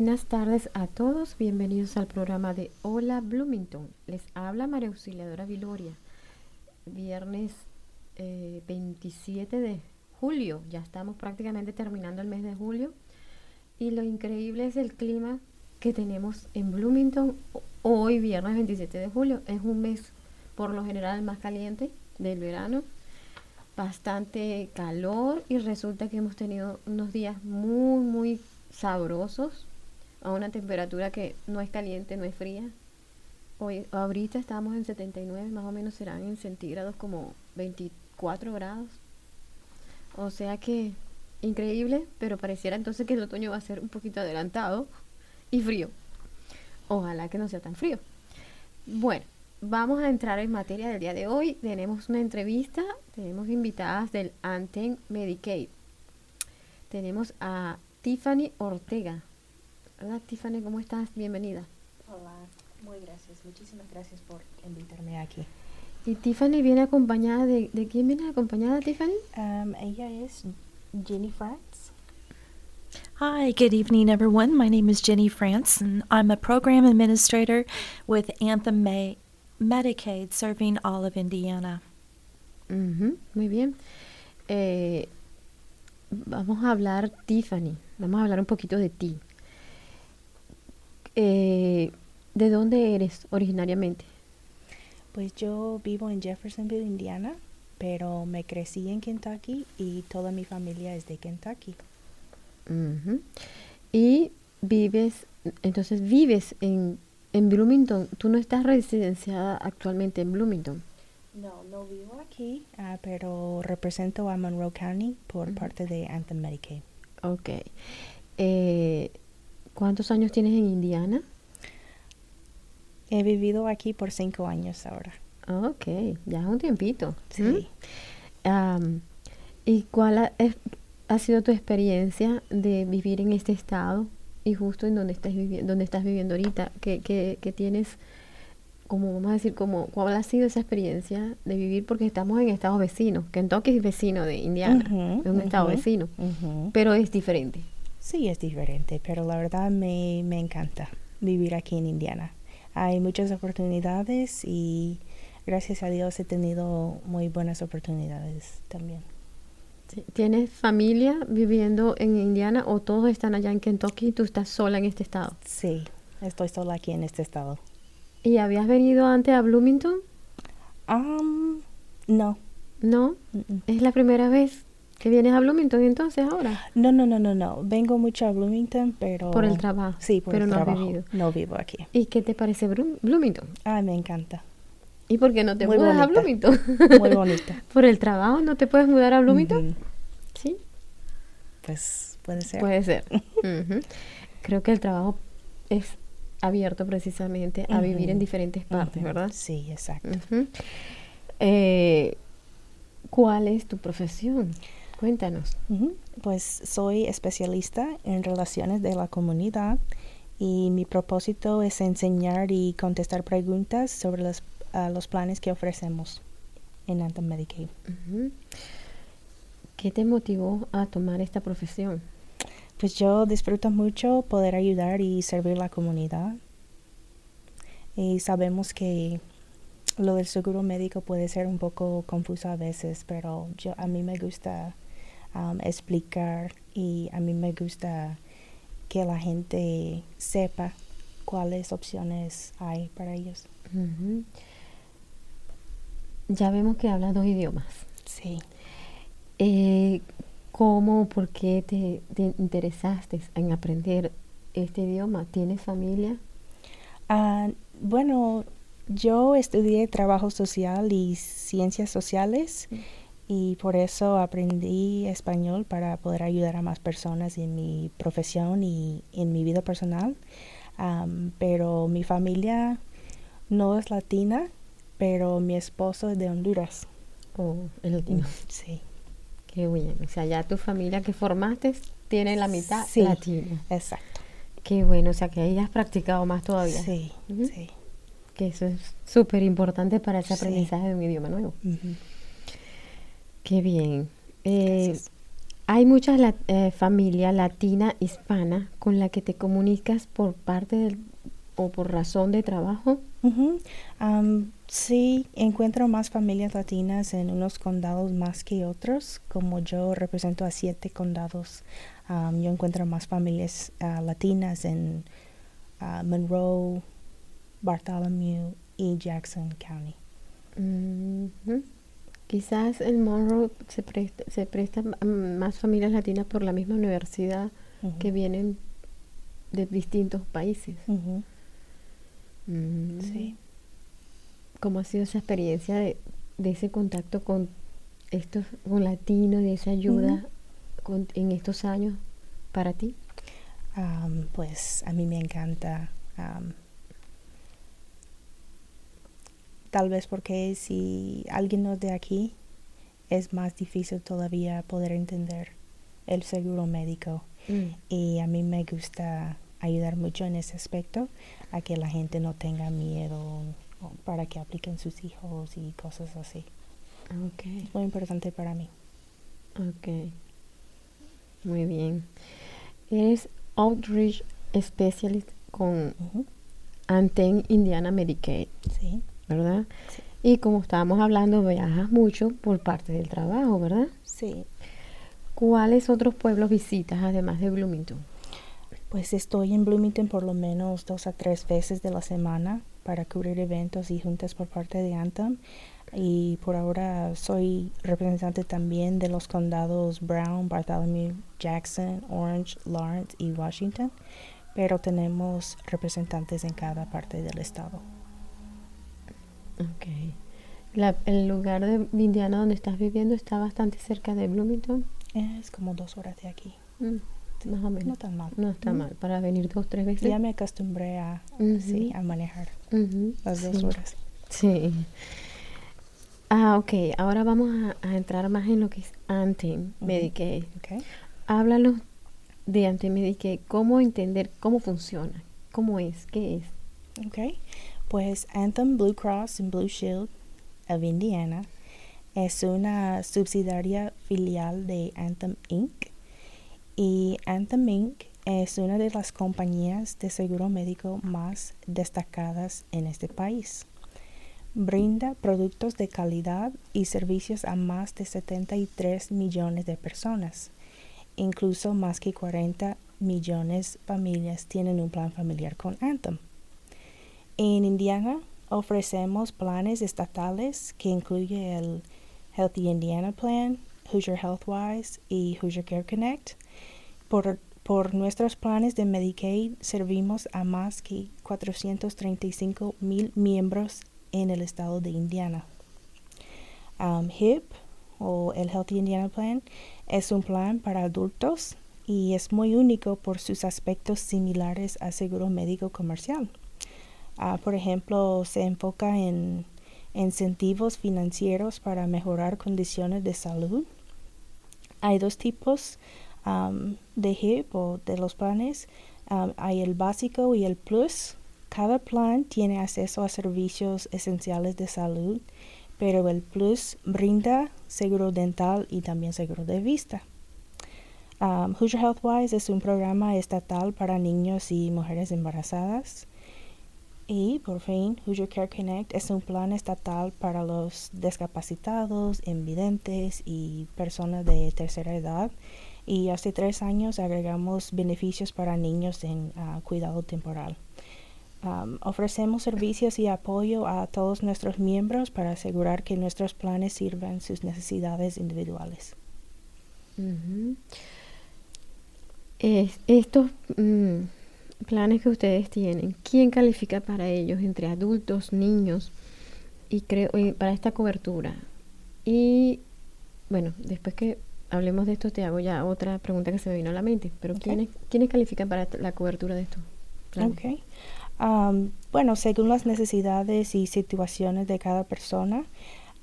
Buenas tardes a todos, bienvenidos al programa de Hola Bloomington. Les habla María Auxiliadora Viloria. Viernes eh, 27 de julio, ya estamos prácticamente terminando el mes de julio. Y lo increíble es el clima que tenemos en Bloomington hoy, viernes 27 de julio. Es un mes por lo general más caliente del verano. Bastante calor y resulta que hemos tenido unos días muy, muy sabrosos a una temperatura que no es caliente, no es fría. Hoy, ahorita estamos en 79, más o menos serán en centígrados como 24 grados. O sea que increíble, pero pareciera entonces que el otoño va a ser un poquito adelantado y frío. Ojalá que no sea tan frío. Bueno, vamos a entrar en materia del día de hoy. Tenemos una entrevista, tenemos invitadas del Anthem Medicaid. Tenemos a Tiffany Ortega. Hola Tiffany, ¿cómo estás? Bienvenida. Hola, muy gracias. Muchísimas gracias por invitarme aquí. Y Tiffany viene acompañada de... ¿De quién viene acompañada Tiffany? Um, ella es Jenny France. Hi, good evening, everyone. My name is Jenny France, and I'm a program administrator with Anthem May Medicaid serving all of Indiana. Ujú, muy bien. Eh, vamos a hablar, Tiffany, vamos a hablar un poquito de ti. Eh, ¿De dónde eres originariamente? Pues yo vivo en Jeffersonville, Indiana, pero me crecí en Kentucky y toda mi familia es de Kentucky. Ujú. Y vives, entonces vives en, en Bloomington. Tú no estás residenciada actualmente en Bloomington. No, no vivo aquí, ah, pero represento a Monroe County por Ujú. parte de Anthem Medicaid. Ok. Eh, ¿Cuántos años tienes en Indiana? He vivido aquí por cinco años ahora. Ok, ya es un tiempito. Sí. ¿Mm? ¿Y cuál ha, es- ha sido tu experiencia de vivir en este estado y justo en donde estás viviendo, donde estás viviendo ahorita? ¿Qué, qué- qué tienes, como vamos a decir, como, cuál ha sido esa experiencia de vivir? Porque estamos en estados vecinos. Kentucky es vecino de Indiana, es un estado vecino, pero es diferente. Sí, es diferente, pero la verdad me, me encanta vivir aquí en Indiana. Hay muchas oportunidades y gracias a Dios he tenido muy buenas oportunidades también. ¿Tienes familia viviendo en Indiana o todos están allá en Kentucky y tú estás sola en este estado? Sí, estoy sola aquí en este estado. ¿Y habías venido antes a Bloomington? Um, no. No, es la primera vez que vienes a Bloomington entonces ahora. No, no, no, no, no. Vengo mucho a Bloomington, pero... Por el trabajo, Sí, por pero el no trabajo. vivido. No vivo aquí. ¿Y qué te parece Bloomington? Ay, me encanta. ¿Y por qué no te Muy mudas a. Bloomington? Muy bonita. ¿Por el trabajo no te puedes mudar a Bloomington? Sí, Pues puede ser. puede ser. Creo que el trabajo es abierto precisamente a vivir en diferentes partes. ¿verdad? Sí, exacto. Eh, ¿Cuál es tu profesión? Cuéntanos. Pues soy especialista en relaciones de la comunidad y mi propósito es enseñar y contestar preguntas sobre los, los planes que ofrecemos en Anthem Medicaid. ¿Qué te motivó a tomar esta profesión? Pues yo disfruto mucho poder ayudar y servir la comunidad. Y sabemos que lo del seguro médico puede ser un poco confuso a veces, pero yo a mí me gusta um, explicar y a mí me gusta que la gente sepa cuáles opciones hay para ellos. Ya vemos que hablas dos idiomas. Sí. Eh, ¿Cómo, por qué te, te interesaste en aprender este idioma? ¿Tienes familia? Ah, bueno, yo estudié trabajo social y ciencias sociales y por eso aprendí español para poder ayudar a más personas en mi profesión y en mi vida personal. Pero mi familia no es latina, pero mi esposo es de Honduras. ¿O el latino? Sí, Qué bien. O sea, ya tu familia que formaste tiene la mitad Sí. latina. exacto. Qué bueno. O sea, que ahí has practicado más todavía. Sí, sí. Que eso es súper importante para ese Sí. aprendizaje de un idioma nuevo. Ujú. Qué bien. Eh, hay mucha la- eh, familia latina hispana con la que te comunicas por parte del, o por razón de trabajo. Am, sí, encuentro más familias latinas en unos condados más que otros. Como yo represento a siete condados, am, yo encuentro más familias ah, latinas en ah, Monroe, Bartholomew y Jackson County. Ujú. Quizás en Monroe se presta, se presta más familias latinas por la misma universidad que vienen de distintos países. Mm. Sí. ¿Cómo ha sido esa experiencia de, de ese contacto con estos con latinos, de esa ayuda con- en estos años para ti? Pues a mí me encanta. Tal vez porque si alguien no es de aquí, es más difícil todavía poder entender el seguro médico. Y a mí me gusta ayudar mucho en ese aspecto, a que la gente no tenga miedo para que apliquen sus hijos y cosas así. Ok, Es muy importante para mí. ok. Muy bien. Eres Outreach Specialist con Ujú, Anthem Indiana Medicaid, Sí, ¿verdad? Sí. Y como estábamos hablando, viajas mucho por parte del trabajo, ¿verdad? sí. ¿Cuáles otros pueblos visitas además de Bloomington? Pues estoy en Bloomington por lo menos dos a tres veces de la semana para cubrir eventos y juntas por parte de Anthem. Y por ahora soy representante también de los condados Brown, Bartholomew, Jackson, Orange, Lawrence y Washington. Pero tenemos representantes en cada parte del estado. Ok. La- el lugar de Indiana donde estás viviendo está bastante cerca de Bloomington. Es como dos horas de aquí. Mm, más o menos. No tan mal. No está Mm. mal. Para venir dos, tres veces. Ya me acostumbré a, sí, a manejar las dos sí. horas. Sí. Ah, ok. Ahora vamos a, a entrar más en lo que es Anthem Ujú. Medicaid. Okay. Háblanos de Anthem Medicaid. ¿Cómo entender cómo funciona? ¿Cómo es? ¿Qué es? Ok, pues Anthem Blue Cross and Blue Shield of Indiana es una subsidiaria filial de Anthem Inc. Y Anthem Inc. es una de las compañías de seguro médico más destacadas en este país. Brinda productos de calidad y servicios a más de 73 millones de personas. Incluso más que 40 millones de familias tienen un plan familiar con Anthem. En Indiana ofrecemos planes estatales que incluye el Healthy Indiana Plan, Hoosier Healthwise y Hoosier Care Connect. Por, por nuestros planes de Medicaid servimos a más que 435 mil miembros en el estado de Indiana. Um, HIP o el Healthy Indiana Plan es un plan para adultos y es muy único por sus aspectos similares al seguro médico comercial. Ah, por ejemplo, se enfoca en incentivos financieros para mejorar condiciones de salud. Hay dos tipos de HIP o de los planes. Hay el básico y el plus. Cada plan tiene acceso a servicios esenciales de salud, pero el plus brinda seguro dental y también seguro de vista. Um, Healthwise es un programa estatal para niños y mujeres embarazadas. Y por fin, Hoosier Care Connect es un plan estatal para los discapacitados, invidentes y personas de tercera edad. Y hace tres años agregamos beneficios para niños en ah, cuidado temporal. Ofrecemos servicios y apoyo a todos nuestros miembros para asegurar que nuestros planes sirvan sus necesidades individuales. Ujú. Es- estos mm, planes que ustedes tienen, ¿quién califica para ellos entre adultos, niños y creo y para esta cobertura? Y bueno, después que hablemos de esto te hago ya otra pregunta que se me vino a la mente, pero Ok. ¿quiénes, ¿quiénes califican para la cobertura de estos planes? Um, bueno, según las necesidades y situaciones de cada persona,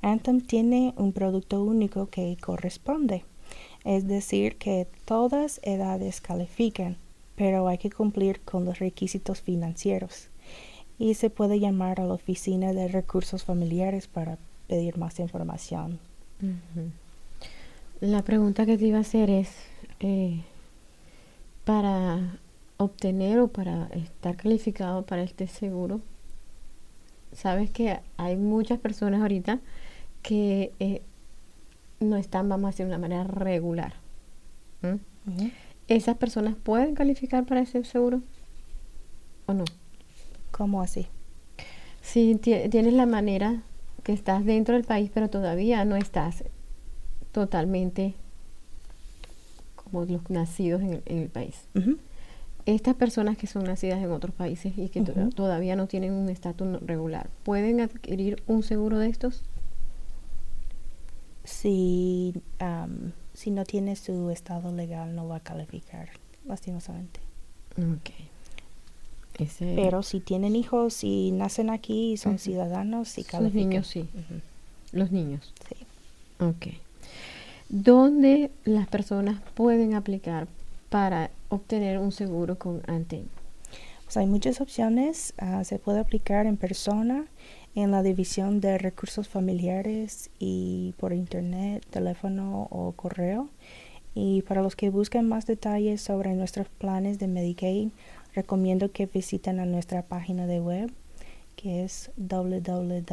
Anthem tiene un producto único que corresponde. Es decir, que todas edades califican, pero hay que cumplir con los requisitos financieros. Y se puede llamar a la oficina de recursos familiares para pedir más información. La pregunta que te iba a hacer es, eh, para obtener o para estar calificado para este seguro, sabes que hay muchas personas ahorita que eh, no están, vamos a decir, de una manera regular. ¿Esas personas pueden calificar para ese seguro o no? ¿Cómo así? Si ti- tienes la manera que estás dentro del país, pero todavía no estás totalmente como los nacidos en el, en el país. Estas personas que son nacidas en otros países y que todavía no tienen un estatus regular, ¿pueden adquirir un seguro de estos? Am, si no tiene su estado legal, no va a calificar, lastimosamente. Ok. Ese- Pero si tienen hijos y nacen aquí y son ciudadanos, sí califican. niños sí. Los niños. sí. Ok. ¿Dónde las personas pueden aplicar para obtener un seguro con Anten? Pues hay muchas opciones. ah, se puede aplicar en persona, en la división de recursos familiares y por internet, teléfono o correo. Y para los que buscan más detalles sobre nuestros planes de Medicaid, recomiendo que visiten a nuestra página de web que es www.anthem.com.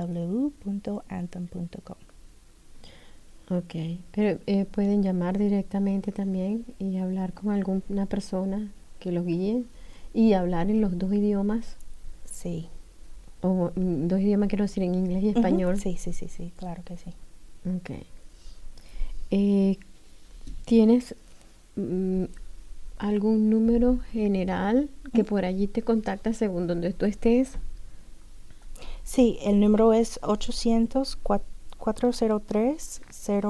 Ok, pero eh, pueden llamar directamente también y hablar con alguna persona que los guíe y hablar en los dos idiomas, Sí. O mm, dos idiomas quiero decir en inglés y español. Sí, sí, sí, sí, claro que sí. Ok. Eh, ¿Tienes mm, algún número general que Mm. por allí te contacta según donde tú estés? Sí, el número es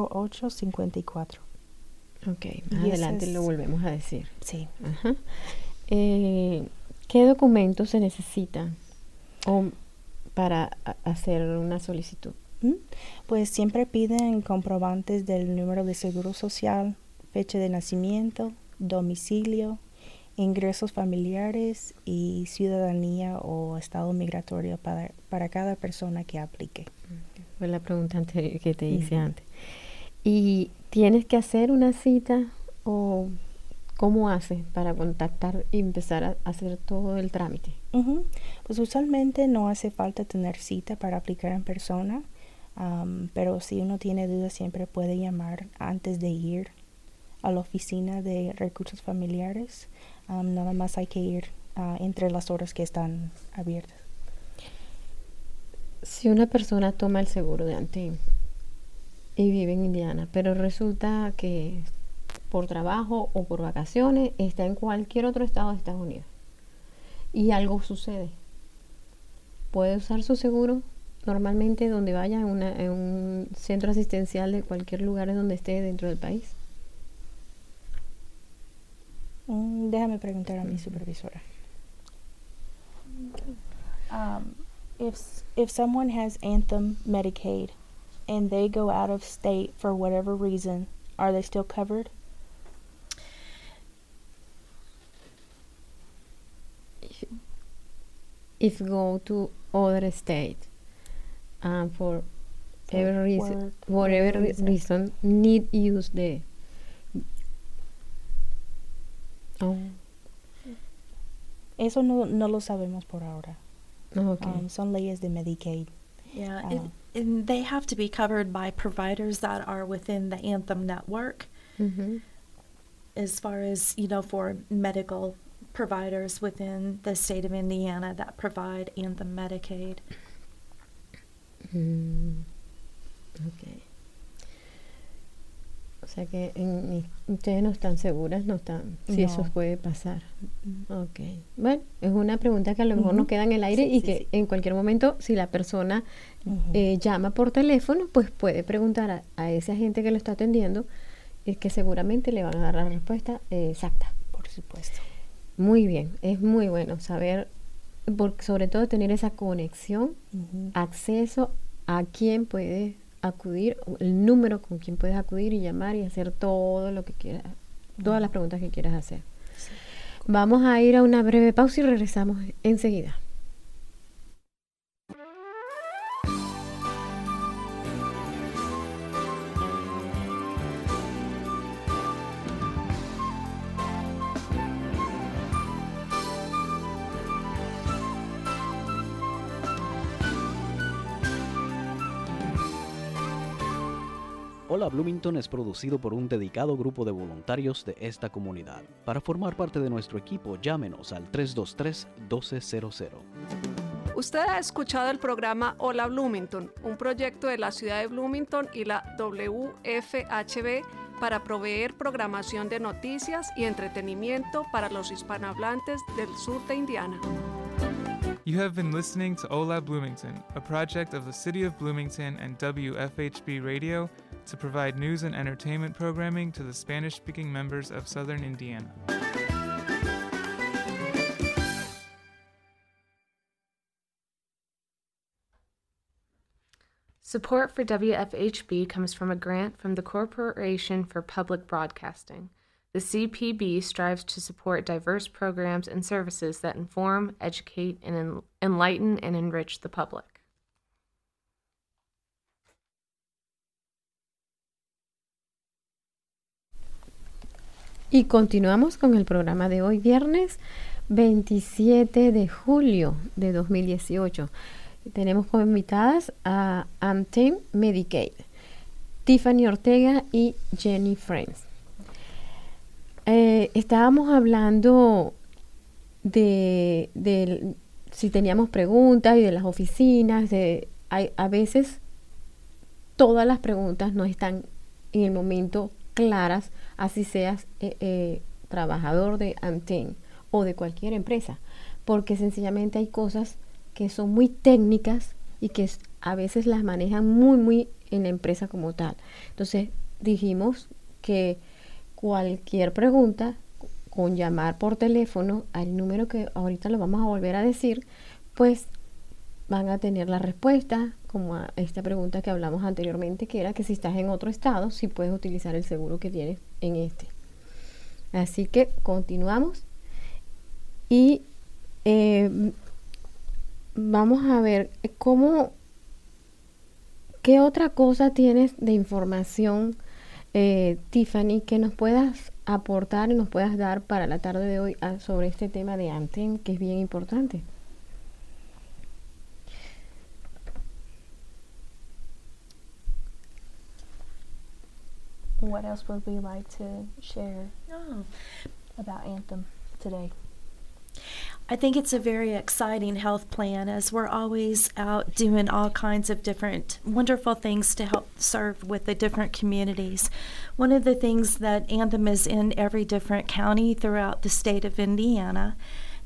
800-403-0854. Ok, Y más ese adelante lo volvemos a decir. Sí. Ajá. Eh, ¿Qué documentos se necesitan o para hacer una solicitud? Pues siempre piden comprobantes del número de seguro social, fecha de nacimiento, domicilio, ingresos familiares y ciudadanía o estado migratorio para, para cada persona que aplique. Fue la pregunta que te hice antes. ¿Y tienes que hacer una cita o cómo haces para contactar y empezar a hacer todo el trámite? Pues usualmente no hace falta tener cita para aplicar en persona, pero si uno tiene dudas siempre puede llamar antes de ir a la oficina de recursos familiares. Am, nada más hay que ir ah, entre las horas que están abiertas. Si una persona toma el seguro de Anthem y vive en Indiana, pero resulta que por trabajo o por vacaciones está en cualquier otro estado de Estados Unidos y algo sucede, puede usar su seguro normalmente donde vaya en, una- en un centro asistencial de cualquier lugar donde esté dentro del país. Mm, déjame preguntar a mi supervisora. Um, if if someone has Anthem Medicaid and they go out of state for whatever reason, are they still covered? If go to other state and for For every reason, work, whatever whatever re- reason. reason, need use the. Oh, Eso no, no lo sabemos por ahora. okay. Um, son leyes de Medicaid. Yeah, Uh, it, and they have to be covered by providers that are within the Anthem network Mhm. as far as, you know, for medical providers within the state of Indiana that provide Anthem Medicaid. Mm, ok. O sea que en- ustedes no están seguras, no están, si eso puede pasar. Mm. Ok. Bueno, es una pregunta que a lo mejor nos queda en el aire Sí, y sí, que sí. en cualquier momento, si la persona eh, llama por teléfono, pues puede preguntar a, a ese agente que lo está atendiendo y que seguramente le van a dar la respuesta eh, exacta. Por supuesto. Muy bien, es muy bueno saber, por- sobre todo tener esa conexión, acceso a quién puede acudir, el número con quien puedes acudir y llamar y hacer todo lo que quieras, todas las preguntas que quieras hacer. Sí. Vamos a ir a una breve pausa y regresamos enseguida. Hola Bloomington es producido por un dedicado grupo de voluntarios de esta comunidad. Para formar parte de nuestro equipo, llámenos al 323-1200. Usted ha escuchado el programa Hola Bloomington, un proyecto de la ciudad de Bloomington y la WFHB para proveer programación de noticias y entretenimiento para los hispanohablantes del sur de Indiana. You have been listening to Ola Bloomington, a project of the City of Bloomington and WFHB Radio to provide news and entertainment programming to the Spanish speaking members of southern Indiana. Support for WFHB comes from a grant from the Corporation for Public Broadcasting. The CPB strives to support diverse programs and services that inform, educate, and enlighten and enrich the public. Y continuamos con el programa de hoy, viernes 27 de julio de 2018. Tenemos como invitadas a Anthem Medicaid, Tiffany Ortega y Jenny Friends. Eh, estábamos hablando de, de si teníamos preguntas y de las oficinas. De, hay, a veces todas las preguntas no están en el momento claras, así seas eh, eh, trabajador de Anten o de cualquier empresa, porque sencillamente hay cosas que son muy técnicas y que a veces las manejan muy, muy en la empresa como tal. Entonces dijimos que cualquier pregunta con llamar por teléfono al número que ahorita lo vamos a volver a decir, pues van a tener la respuesta como a esta pregunta que hablamos anteriormente, que era que si estás en otro estado, si puedes utilizar el seguro que tienes en este. Así que continuamos y eh, vamos a ver cómo, qué otra cosa tienes de información, eh, Tiffany, que nos puedas aportar y nos puedas dar para la tarde de hoy ah, sobre este tema de Anthem, que es bien importante. What else would we like to share Oh, about Anthem today? I think it's a very exciting health plan as we're always out doing all kinds of different wonderful things to help serve with the different communities. One of the things that Anthem is in every different county throughout the state of Indiana,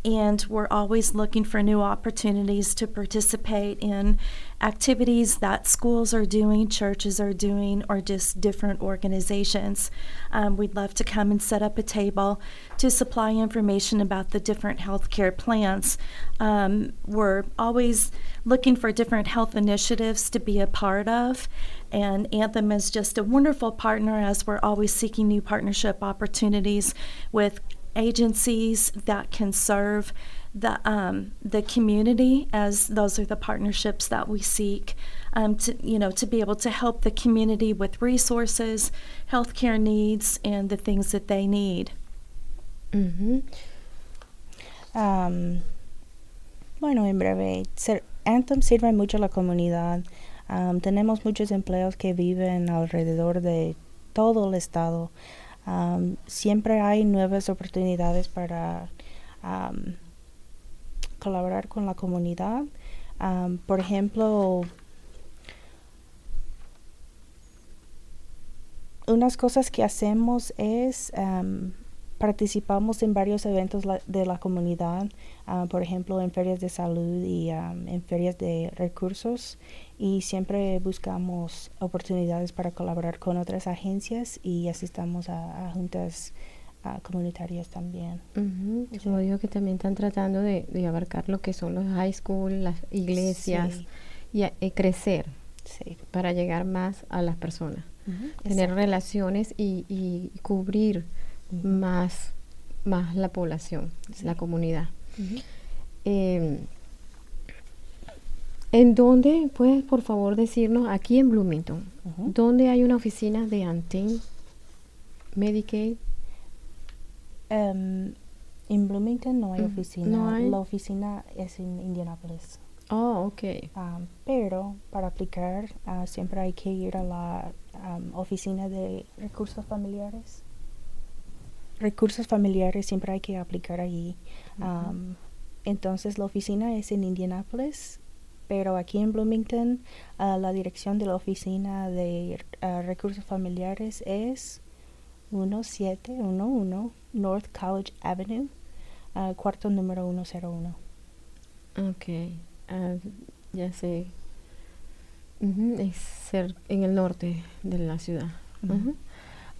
and we're always looking for new opportunities to participate in activities that schools are doing, churches are doing, or just different organizations. Um, we'd love to come and set up a table to supply information about the different healthcare plans. Um, we're always looking for different health initiatives to be a part of. And Anthem is just a wonderful partner as we're always seeking new partnership opportunities with agencies that can serve the um, the community as those are the partnerships that we seek um, to you know to be able to help the community with resources, healthcare needs, and the things that they need. Ujú. Am, bueno, en breve, ser- Anthem sirve mucho a la comunidad. Am, tenemos muchos empleos que viven alrededor de todo el estado. Am, siempre hay nuevas oportunidades para am, colaborar con la comunidad. Am, por ejemplo, unas cosas que hacemos es am, participamos en varios eventos de la comunidad, ah, por ejemplo en ferias de salud y am, en ferias de recursos y siempre buscamos oportunidades para colaborar con otras agencias y asistamos a juntas comunitarias también. Ujú, Yo digo que también están tratando de, de abarcar lo que son los high school, las iglesias Sí. y, a- y crecer Sí. para llegar más a las personas. Tener exacto. relaciones y, y cubrir más, más la población, la comunidad. Eh, ¿En dónde puedes, por favor, decirnos, aquí en Bloomington, Ujú. dónde hay una oficina de Antin Medicaid? Em, en Bloomington no hay oficina. No hay. La oficina es en Indianapolis. Oh, ok. Um, pero para aplicar ah, siempre hay que ir a la um, oficina de recursos familiares. Recursos familiares siempre hay que aplicar allí. Um, entonces la oficina es en Indianapolis, pero aquí en Bloomington ah, la dirección de la oficina de ah, recursos familiares es 1711 North College Avenue, ah, cuarto número 101. Ok, ah, ya sé. Ujú, es en el norte de la ciudad. Ujú.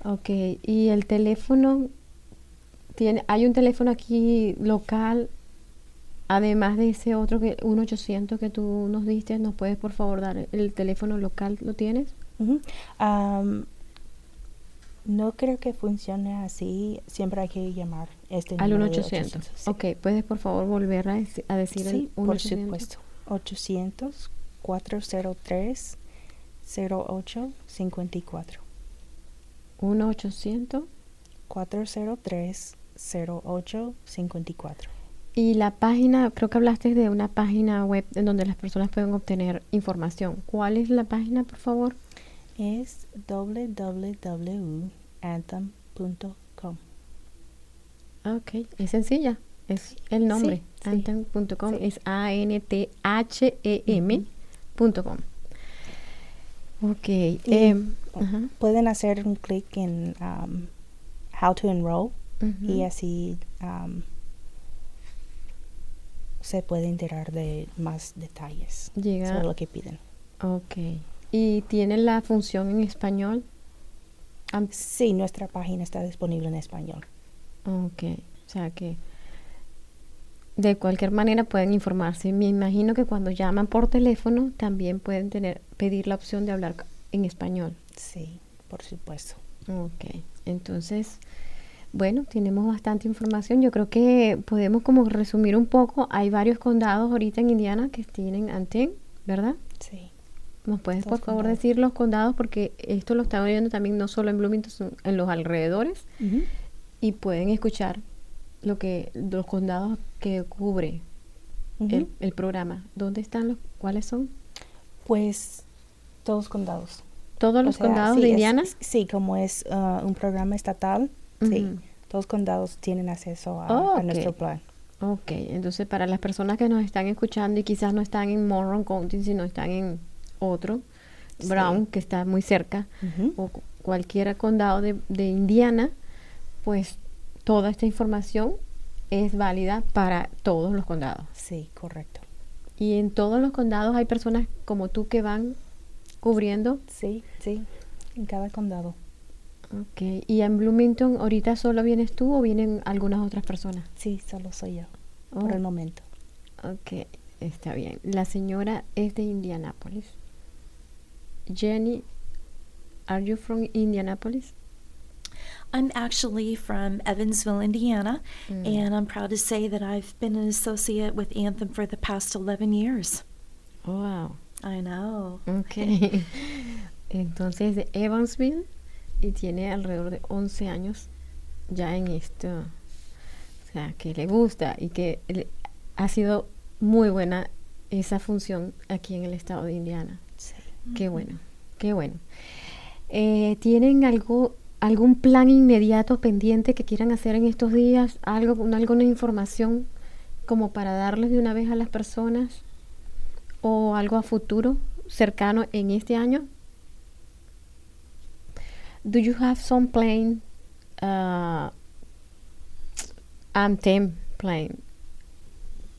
Ok, y el teléfono, tiene, hay un teléfono aquí local, además de ese otro que 1-800 que tú nos diste, ¿nos puedes por favor dar el teléfono local? ¿Lo tienes? Ujú. No creo que funcione así. Siempre hay que llamar este Al número de 1-800. sí. Ok, ¿puedes por favor volver a, a decir Sí, el 1-800? por supuesto. 800 403 0854 1-800. 403 0854 Y la página, creo que hablaste de una página web en donde las personas pueden obtener información. ¿Cuál es la página, por favor? es www.anthem.com. Ok, es sencilla. Es el nombre. Sí. Anthem.com Sí. es A-N-T-H-E-M.com. Ok. em, Pueden hacer un clic en um, How to Enroll y así um, se puede enterar de más detalles Llega. sobre lo que piden. Ok. ¿Y tiene la función en español? Am- Sí, nuestra página está disponible en español. Ok. O sea que de cualquier manera pueden informarse. Me imagino que cuando llaman por teléfono también pueden tener pedir la opción de hablar en español. Sí, por supuesto. Ok, entonces, bueno, tenemos bastante información. Yo creo que podemos como resumir un poco. Hay varios condados ahorita en Indiana que tienen Anten, ¿verdad? Sí. ¿Nos puedes por favor condados. decir los condados? Porque esto lo están oyendo también no solo en Bloomington, sino en los alrededores y pueden escuchar lo que los condados que cubre el, programa. ¿Dónde están los? ¿Cuáles son? Pues todos condados. Todos O los sea, condados sí, de es- Indiana. sí, como es ah, un programa estatal, sí, todos condados tienen acceso a, Oh, nuestro plan. Ok, entonces para las personas que nos están escuchando y quizás no están en Monroe County, sino están en otro, Sí. Brown, que está muy cerca, o cu- cualquier condado de, de Indiana, pues toda esta información es válida para todos los condados. Sí, correcto. Y en todos los condados hay personas como tú que van cubriendo. Sí, sí, en cada condado. Ok, y en Bloomington, ¿ahorita solo vienes tú o vienen algunas otras personas? Sí, solo soy yo, Oh, por el momento. Ok, está bien. La señora es de Indianapolis. Jenny, are you from Indianapolis? I'm actually from Evansville, Indiana, and I'm proud to say that I've been an associate with Anthem for the past 11 years. Wow. I know. Ok. Entonces de Evansville y tiene alrededor de 11 años ya en esto. O sea, que le gusta y que le- ha sido muy buena esa función aquí en el estado de Indiana. Qué bueno, qué bueno. Eh, ¿Tienen algo ¿Algún plan inmediato pendiente que quieran hacer en estos días? ¿Algo, alguna información como para darles de una vez a las personas? ¿O algo a futuro cercano en este año? Do you have some plan, uh, anthem plan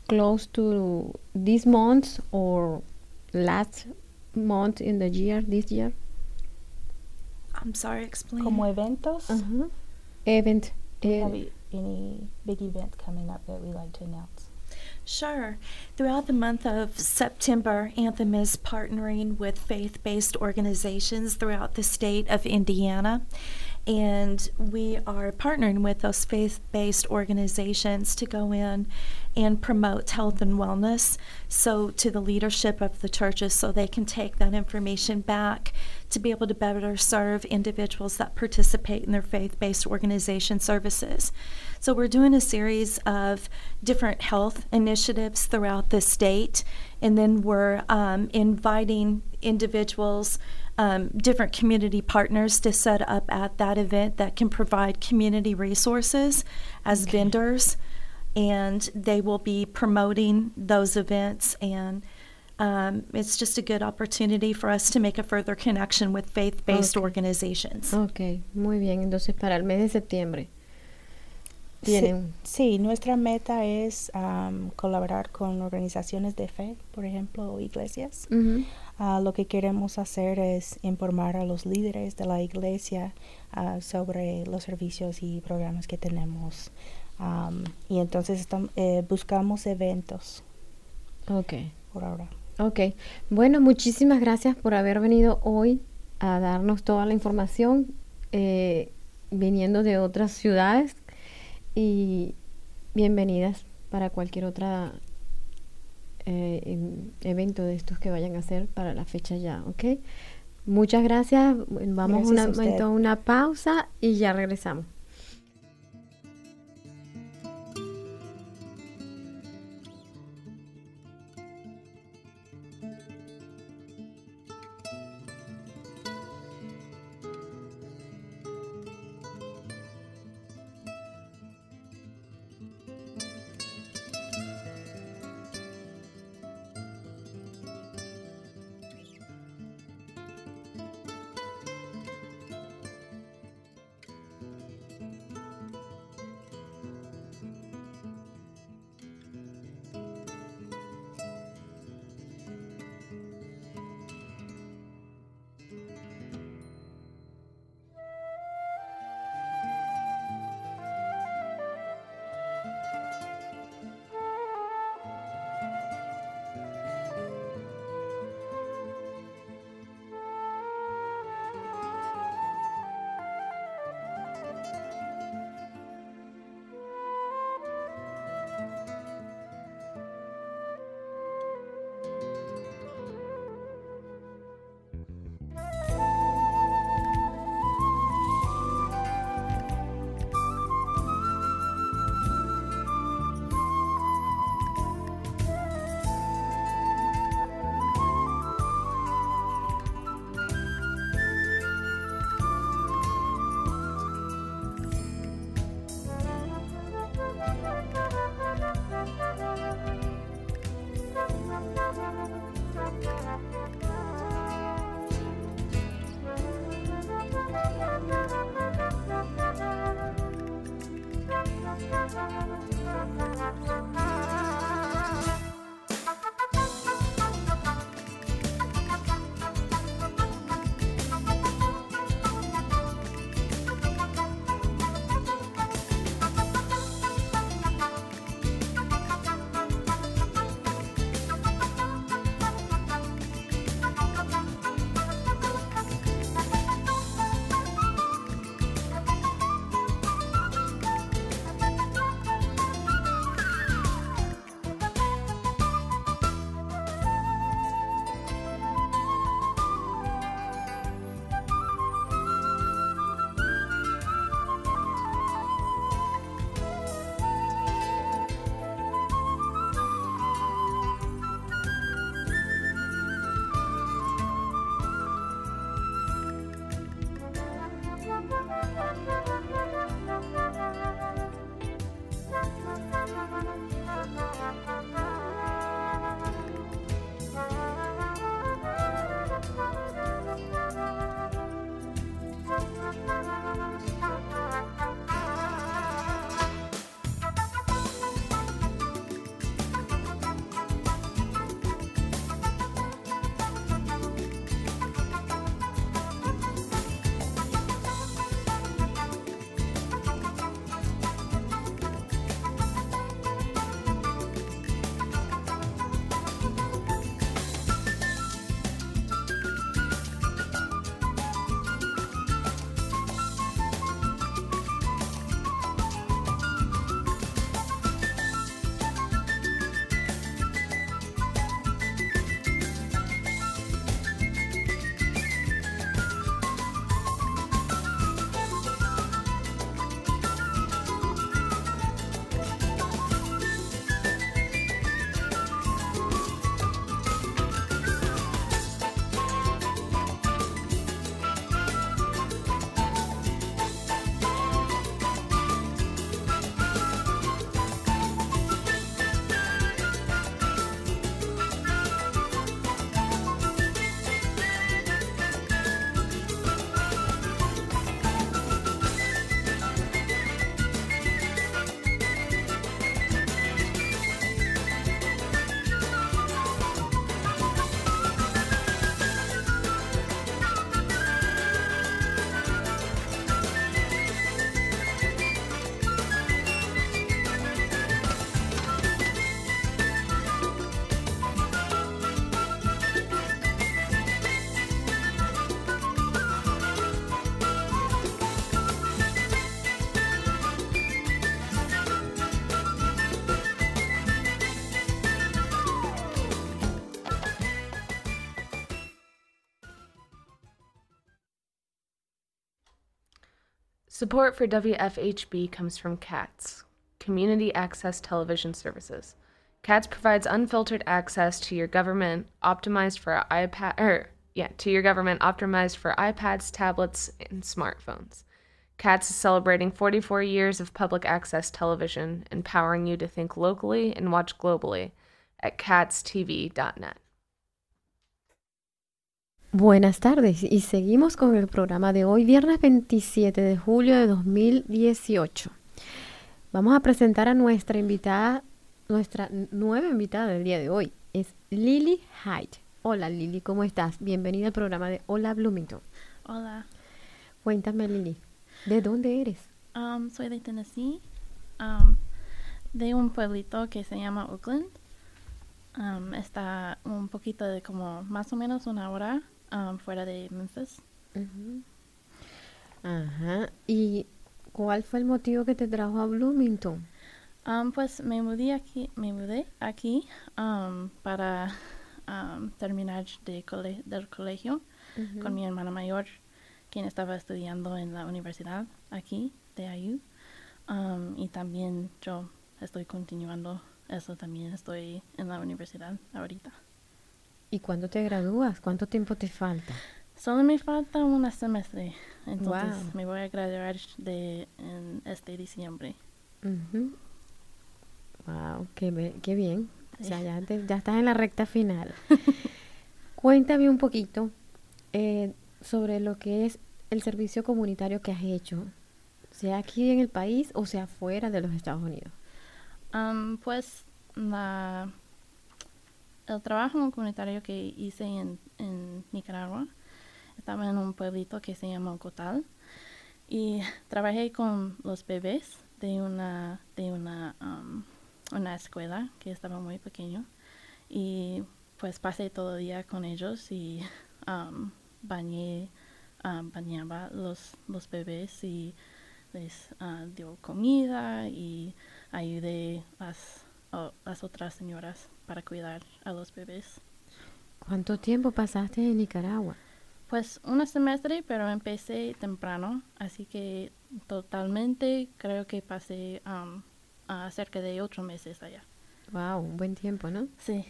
close to this month or last month in the year, this year? I'm sorry, explain. Como eventos. Uh-huh. Event. Do you have eh, e- any big event coming up that we like to announce? Sure. Throughout the month of September, Anthem is partnering with faith based organizations throughout the state of Indiana. And we are partnering with those faith based organizations to go in and promote health and wellness so to the leadership of the churches so they can take that information back to be able to better serve individuals that participate in their faith based organization services. So, we're doing a series of different health initiatives throughout the state, and then we're um, inviting individuals, um, different community partners to set up at that event that can provide community resources as vendors, and they will be promoting those events and um, it's just a good opportunity for us to make a further connection with faith-based Okay. organizations. Ok, muy bien. Entonces, para el mes de septiembre, tienen. Sí, nuestra meta es am, colaborar con organizaciones de fe, por ejemplo, o iglesias. Ujú. Ah, lo que queremos hacer es informar a los líderes de la iglesia ah, sobre los servicios y programas que tenemos. Y entonces eh, buscamos eventos Ok. por ahora. Ok. Bueno, muchísimas gracias por haber venido hoy a darnos toda la información, eh, viniendo de otras ciudades y bienvenidas para cualquier otra eh, evento de estos que vayan a hacer para la fecha ya, ¿ok? Muchas gracias. Vamos Gracias una- momento a una pausa y ya regresamos. Support for WFHB comes from CATS, Community Access Television Services. CATS provides unfiltered access to your government optimized for iPad er, yeah, to your government optimized for iPads, tablets, and smartphones. CATS is celebrating 44 years of public access television, empowering you to think locally and watch globally at catstv.net. Buenas tardes y seguimos con el programa de hoy, viernes 27 de julio de 2018. Vamos a presentar a nuestra invitada, nuestra nueva invitada del día de hoy, es Lily Hyde. Hola Lily, ¿cómo estás? Bienvenida al programa de Hola Bloomington. Hola. Cuéntame Lily, ¿de dónde eres? Um, soy de Tennessee, um, de un pueblito que se llama Oakland. Um, está un poquito de como más o menos una hora um, fuera de Memphis. Ajá. ¿Y cuál fue el motivo que te trajo a Bloomington? Um, pues me mudé aquí, me mudé aquí um, para terminar de cole- del colegio con mi hermana mayor, quien estaba estudiando en la universidad aquí de IU. Y también yo estoy continuando eso también, estoy en la universidad ahorita. ¿Y cuándo te gradúas? ¿Cuánto tiempo te falta? Solo me falta un semestre, entonces Wow. me voy a graduar de en este diciembre. Ujú. Wow, qué, be- qué bien. O sea, Sí. ya, te- ya estás en la recta final. Cuéntame un poquito eh, sobre lo que es el servicio comunitario que has hecho, sea aquí en el país o sea fuera de los Estados Unidos. Um, pues la, el trabajo comunitario que hice en, Nicaragua. Estaba en un pueblito que se llama Cotal y trabajé con los bebés de una de una um, una escuela que estaba muy pequeño. Y pues pasé todo el día con ellos y um, bañé um, bañaba los los bebés y les ah, dio comida y ayudé a las otras señoras para cuidar a los bebés. ¿Cuánto tiempo pasaste en Nicaragua? Pues un semestre, pero empecé temprano, así que totalmente creo que pasé um, ah, cerca de ocho meses allá. Wow, un buen tiempo, ¿no? Sí,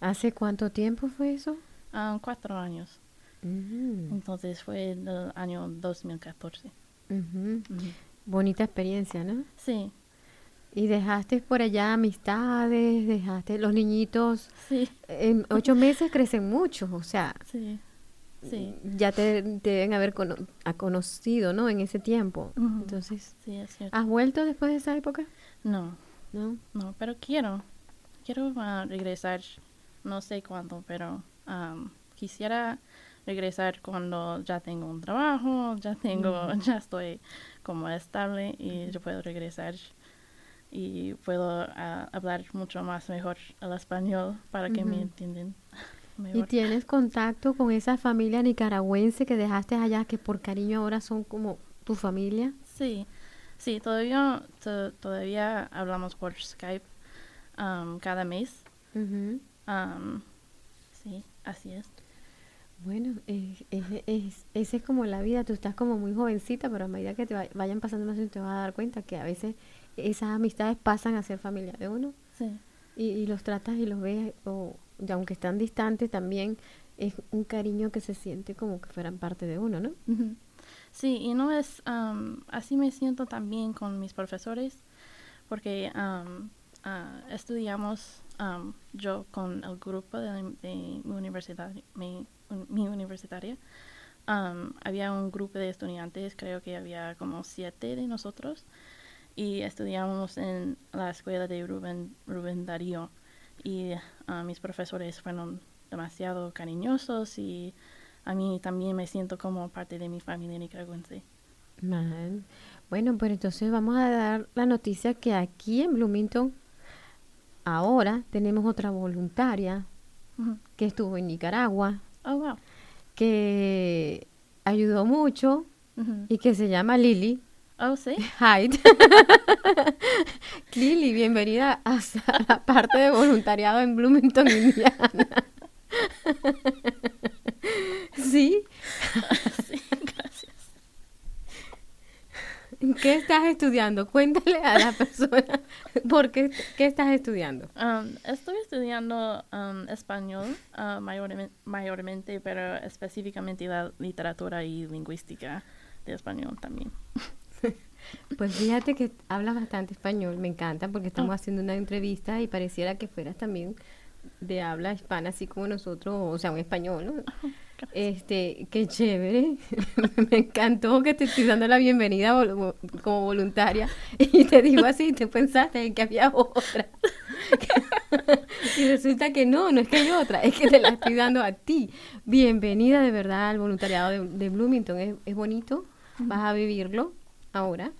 ¿Hace cuánto tiempo fue eso? ah, cuatro años. Entonces fue en el año 2014. ujú. Ujú. Bonita experiencia, ¿no? Sí, Y dejaste por allá amistades, dejaste los niñitos. sí, En ocho meses crecen mucho, o sea, sí, sí, ya te, te deben haber cono- ha conocido, ¿no? En ese tiempo. Entonces, sí, es cierto. ¿has vuelto después de esa época? No, ¿No? No, pero quiero, quiero ah, regresar, no sé cuándo, pero am, quisiera regresar cuando ya tengo un trabajo, ya tengo, ya estoy como estable y yo puedo regresar y puedo ah, hablar mucho más mejor el español para que me entiendan ¿Y tienes contacto con esa familia nicaragüense que dejaste allá, que por cariño ahora son como tu familia? Sí, sí, todavía, to- todavía hablamos por Skype am, cada mes. Am, sí, así es. Bueno, es, es, es- esa es como la vida, tú estás como muy jovencita, pero a medida que te vay- vayan pasando más te vas a dar cuenta que a veces esas amistades pasan a ser familia de uno Sí. y, y los tratas y los ves, o y aunque están distantes también es un cariño que se siente como que fueran parte de uno, ¿no? Sí, y no es, am, así me siento también con mis profesores, porque am, ah, estudiamos am, yo con el grupo de, de mi universidad, mi, un- mi universitaria. había un grupo de estudiantes, creo que había como siete de nosotros, y estudiamos en la escuela de Rubén, Rubén Darío. Y ah, mis profesores fueron demasiado cariñosos y a mí también me siento como parte de mi familia nicaragüense. Man. Bueno, pues entonces vamos a dar la noticia que aquí en Bloomington ahora tenemos otra voluntaria que estuvo en Nicaragua, Oh, wow. que ayudó mucho y que se llama Lily Oh, sí. Hyde. Lily, bienvenida a la parte de voluntariado en Bloomington, Indiana. sí, sí, gracias. ¿Qué estás estudiando? Cuéntale a la persona por qué, qué estás estudiando. Um, estoy estudiando um, español uh, mayormente, mayormente, pero específicamente la literatura y lingüística de español también. Pues fíjate que hablas bastante español, me encanta porque estamos Oh. haciendo una entrevista y pareciera que fueras también de habla hispana, así como nosotros, o sea, un español, ¿no? Este, qué chévere. me encantó que te estoy dando la bienvenida vol- como voluntaria y te digo así, te pensaste en que había otra. y resulta que no, no es que hay otra, es que te la estoy dando a ti. Bienvenida de verdad al voluntariado de, de Bloomington, es, es bonito, vas a vivirlo ahora,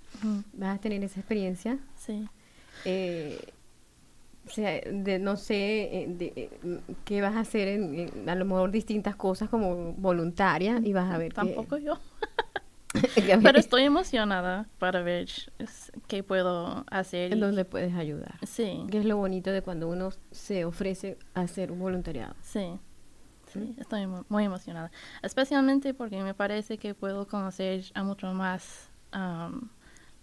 vas a tener esa experiencia. Sí. Eh, o sea, de, no sé eh, de, eh, qué vas a hacer, en, en- a lo mejor distintas cosas como voluntaria y vas a ver Tampoco yo. que Pero estoy emocionada para ver qué puedo hacer. en dónde puedes ayudar. Sí, Que es lo bonito de cuando uno se ofrece a hacer un voluntariado. sí. Sí, estoy mu- muy emocionada. Especialmente porque me parece que puedo conocer a mucho más um,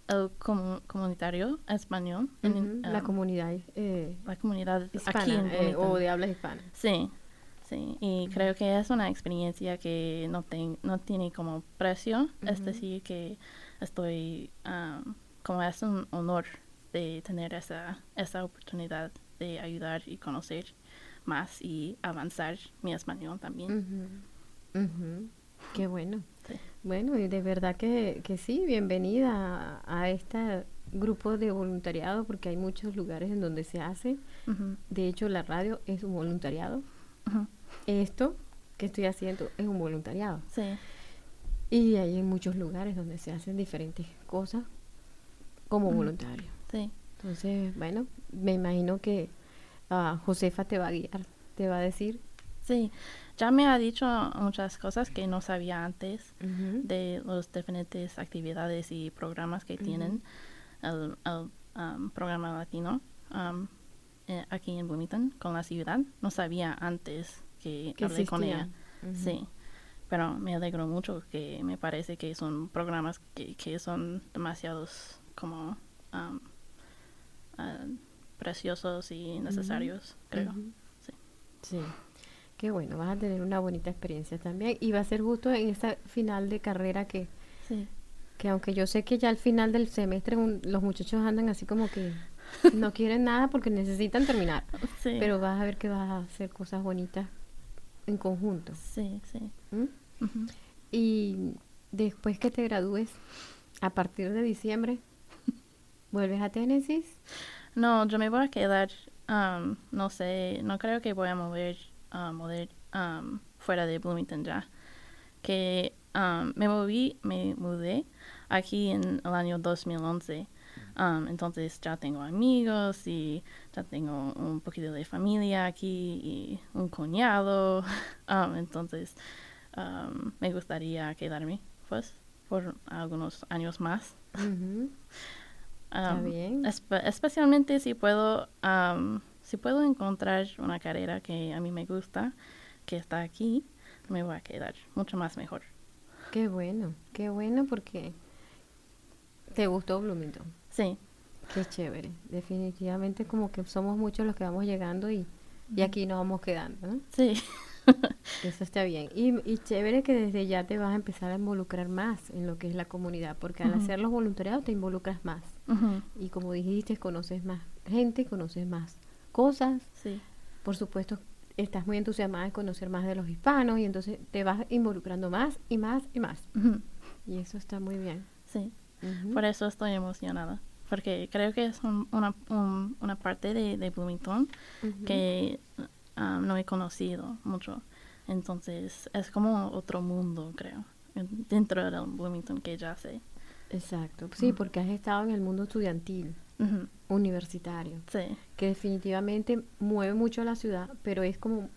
el comu- comunitario español. en- la um, comunidad eh, la comunidad hispana aquí en eh, o de habla hispana. Sí, sí, y creo que es una experiencia que no, ten- no tiene como precio, es decir, que estoy, am, como es un honor de tener esa, esa oportunidad de ayudar y conocer más y avanzar mi español también. Qué bueno. Bueno, y de verdad que, que sí, bienvenida a, a este grupo de voluntariado, porque hay muchos lugares en donde se hace. De hecho, la radio es un voluntariado. Esto que estoy haciendo es un voluntariado. Sí, Y hay en muchos lugares donde se hacen diferentes cosas como Ujú. voluntario. sí, Entonces, bueno, me imagino que ah, Josefa te va a guiar, te va a decir. sí. Ya me ha dicho muchas cosas que no sabía antes. De las diferentes actividades y programas que tienen el, el, um, programa latino um, eh, aquí en Bloomington con la ciudad. No sabía antes que, que hablé con ella. existía. Ujú. Sí, pero me alegro mucho que me parece que son programas que, que son demasiados como um, preciosos y necesarios, creo. Sí. Sí. Qué bueno, vas a tener una bonita experiencia también. Y va a ser justo en esa final de carrera que, Sí. que aunque yo sé que ya al final del semestre un- los muchachos andan así como que no quieren nada porque necesitan terminar. Sí. Pero vas a ver que vas a hacer cosas bonitas en conjunto. sí, sí. ¿m? Ujú. Y después que te gradúes, a partir de diciembre, vuelves a Tennessee. No, yo me voy a quedar, um, no sé, no creo que voy a mover, uh, mover um, fuera de Bloomington ya. Que um, me moví, me mudé aquí en el año 2011. Um, entonces ya tengo amigos y ya tengo un poquito de familia aquí y un cuñado. Um, entonces um, me gustaría quedarme pues por algunos años más. Está Um, bien. espe- especialmente si puedo, am, si puedo encontrar una carrera que a mí me gusta, que está aquí, me voy a quedar mucho más mejor. Qué bueno, qué bueno porque te gustó Bloomington. Sí, Qué chévere. Definitivamente como que somos muchos los que vamos llegando y, y aquí nos vamos quedando, ¿no? sí, Eso está bien. Y, y chévere que desde ya te vas a empezar a involucrar más en lo que es la comunidad, porque al hacer los voluntariados te involucras más. Y como dijiste, conoces más gente, conoces más cosas. sí, Por supuesto, estás muy entusiasmada de conocer más de los hispanos y entonces te vas involucrando más y más y más. Y eso está muy bien. sí. Por eso estoy emocionada, porque creo que es un- una, un- una parte de, de Bloomington que am, no he conocido mucho. Entonces es como otro mundo, creo, en- dentro del Bloomington que ya sé. Exacto. Sí, porque has estado en el mundo estudiantil, Universitario. Sí, que definitivamente mueve mucho a la ciudad, pero es como,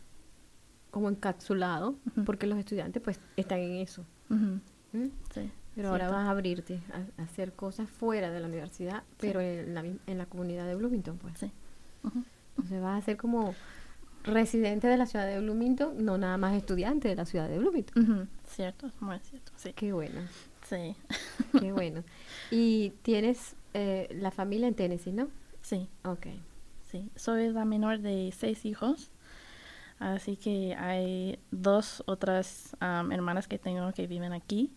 como encapsulado, porque los estudiantes pues están en eso. ujú, ¿m? sí. Pero ahora vas a abrirte a, a hacer cosas fuera de la universidad, pero en la, en la comunidad de Bloomington, pues. Sí. Entonces vas a ser como residente de la ciudad de Bloomington, no nada más estudiante de la ciudad de Bloomington. Cierto, muy cierto, sí. Qué bueno. Sí. Qué bueno. Y tienes eh, la familia en Tennessee, ¿no? Sí. Ok. Sí. Soy la menor de seis hijos. Así que hay dos otras um, hermanas que tengo que viven aquí.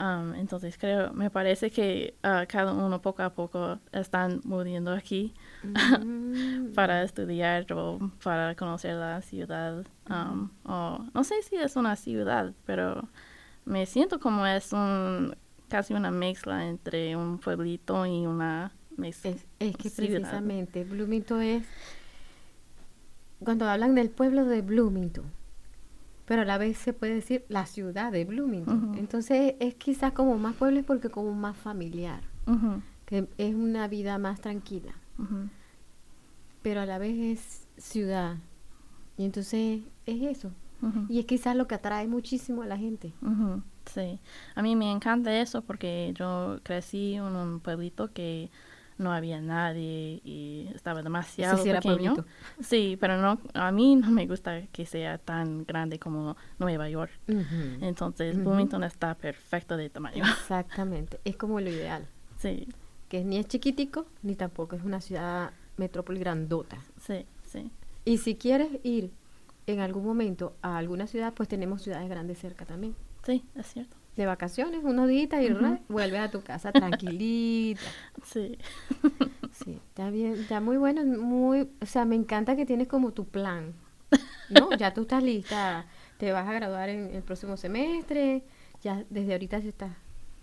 Um, entonces creo, me parece que uh, cada uno poco a poco están muriendo aquí Mm. para estudiar o para conocer la ciudad. Um, o no sé si es una ciudad, pero me siento como es un casi una mezcla entre un pueblito y una mezcla. Es, es que ciudad. precisamente Bloomington es, cuando hablan del pueblo de Bloomington, pero a la vez se puede decir la ciudad de Bloomington. Entonces es quizás como más pueblo porque como más familiar, que es una vida más tranquila, pero a la vez es ciudad. Y entonces es eso. Y es quizás lo que atrae muchísimo a la gente. Sí, a mí me encanta eso porque yo crecí en un pueblito que no había nadie y estaba demasiado sí pequeño. Sí, pero no, a mí no me gusta que sea tan grande como Nueva York. Entonces, Ujú. Bloomington está perfecto de tamaño. Exactamente, es como lo ideal. Sí, Que ni es chiquitico, ni tampoco es una ciudad metrópoli grandota. sí, sí. Y si quieres ir en algún momento a alguna ciudad, pues tenemos ciudades grandes cerca también. Sí, es cierto. De vacaciones, unos días y re, vuelves a tu casa tranquilita. Sí. Sí, está bien, está muy bueno, muy, o sea, me encanta que tienes como tu plan. ¿No? Ya tú estás lista, te vas a graduar en el próximo semestre, ya desde ahorita se está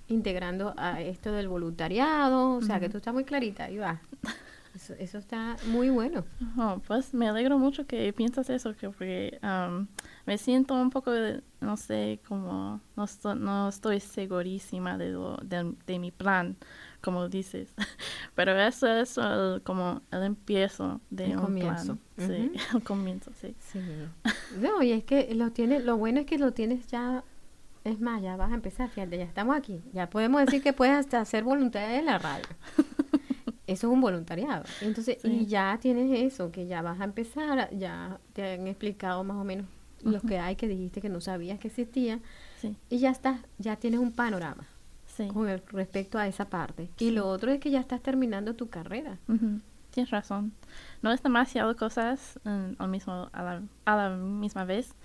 integrando a esto del voluntariado, o sea, que tú estás muy clarita, ahí va. Eso, eso está muy bueno. Oh, pues me alegro mucho que piensas eso, que porque am, me siento un poco, de- no sé, como no, no estoy segurísima de, lo, de, de mi plan, como dices. Pero eso es el- como el empiezo de El un comienzo. plan. Sí, Ujú. el comienzo, sí. Sí. No, y es que lo tienes, lo bueno es que lo tienes ya, es más, ya vas a empezar, fíjate, ya estamos aquí. Ya podemos decir que puedes hasta ser voluntaria en la radio. Eso es un voluntariado. Entonces, y Sí. ya tienes eso, que ya vas a empezar, ya te han explicado más o menos los que hay que dijiste que no sabías que existía. Sí. Y ya estás, ya tienes un panorama Sí. con el- respecto a esa parte. Y lo otro es que ya estás terminando tu carrera. Tienes razón. No es demasiado cosas al mismo, a, la, a la misma vez.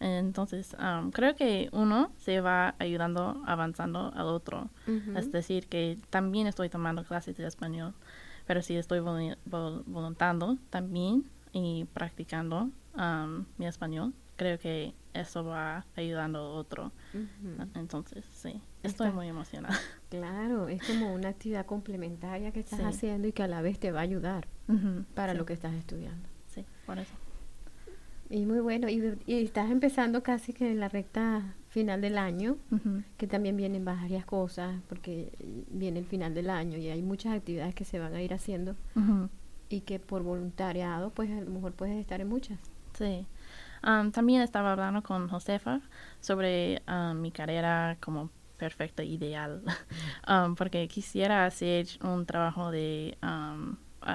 Entonces, am, creo que uno se va ayudando, avanzando al otro. Es decir, que también estoy tomando clases de español, pero sí estoy volu- vol- voluntando también y practicando mi español. Creo que eso va ayudando al otro. Entonces, sí, estoy Está- muy emocionada. Claro, es como una actividad complementaria que estás Sí. haciendo y que a la vez te va a ayudar para sí, lo que estás estudiando. Sí, por eso. Y muy bueno, y, estás empezando casi que en la recta final del año, que también vienen varias cosas, porque viene el final del año y hay muchas actividades que se van a ir haciendo y que por voluntariado, pues a lo mejor puedes estar en muchas. Sí. Am, también estaba hablando con Josefa sobre mi carrera como perfecta ideal, porque quisiera hacer un trabajo de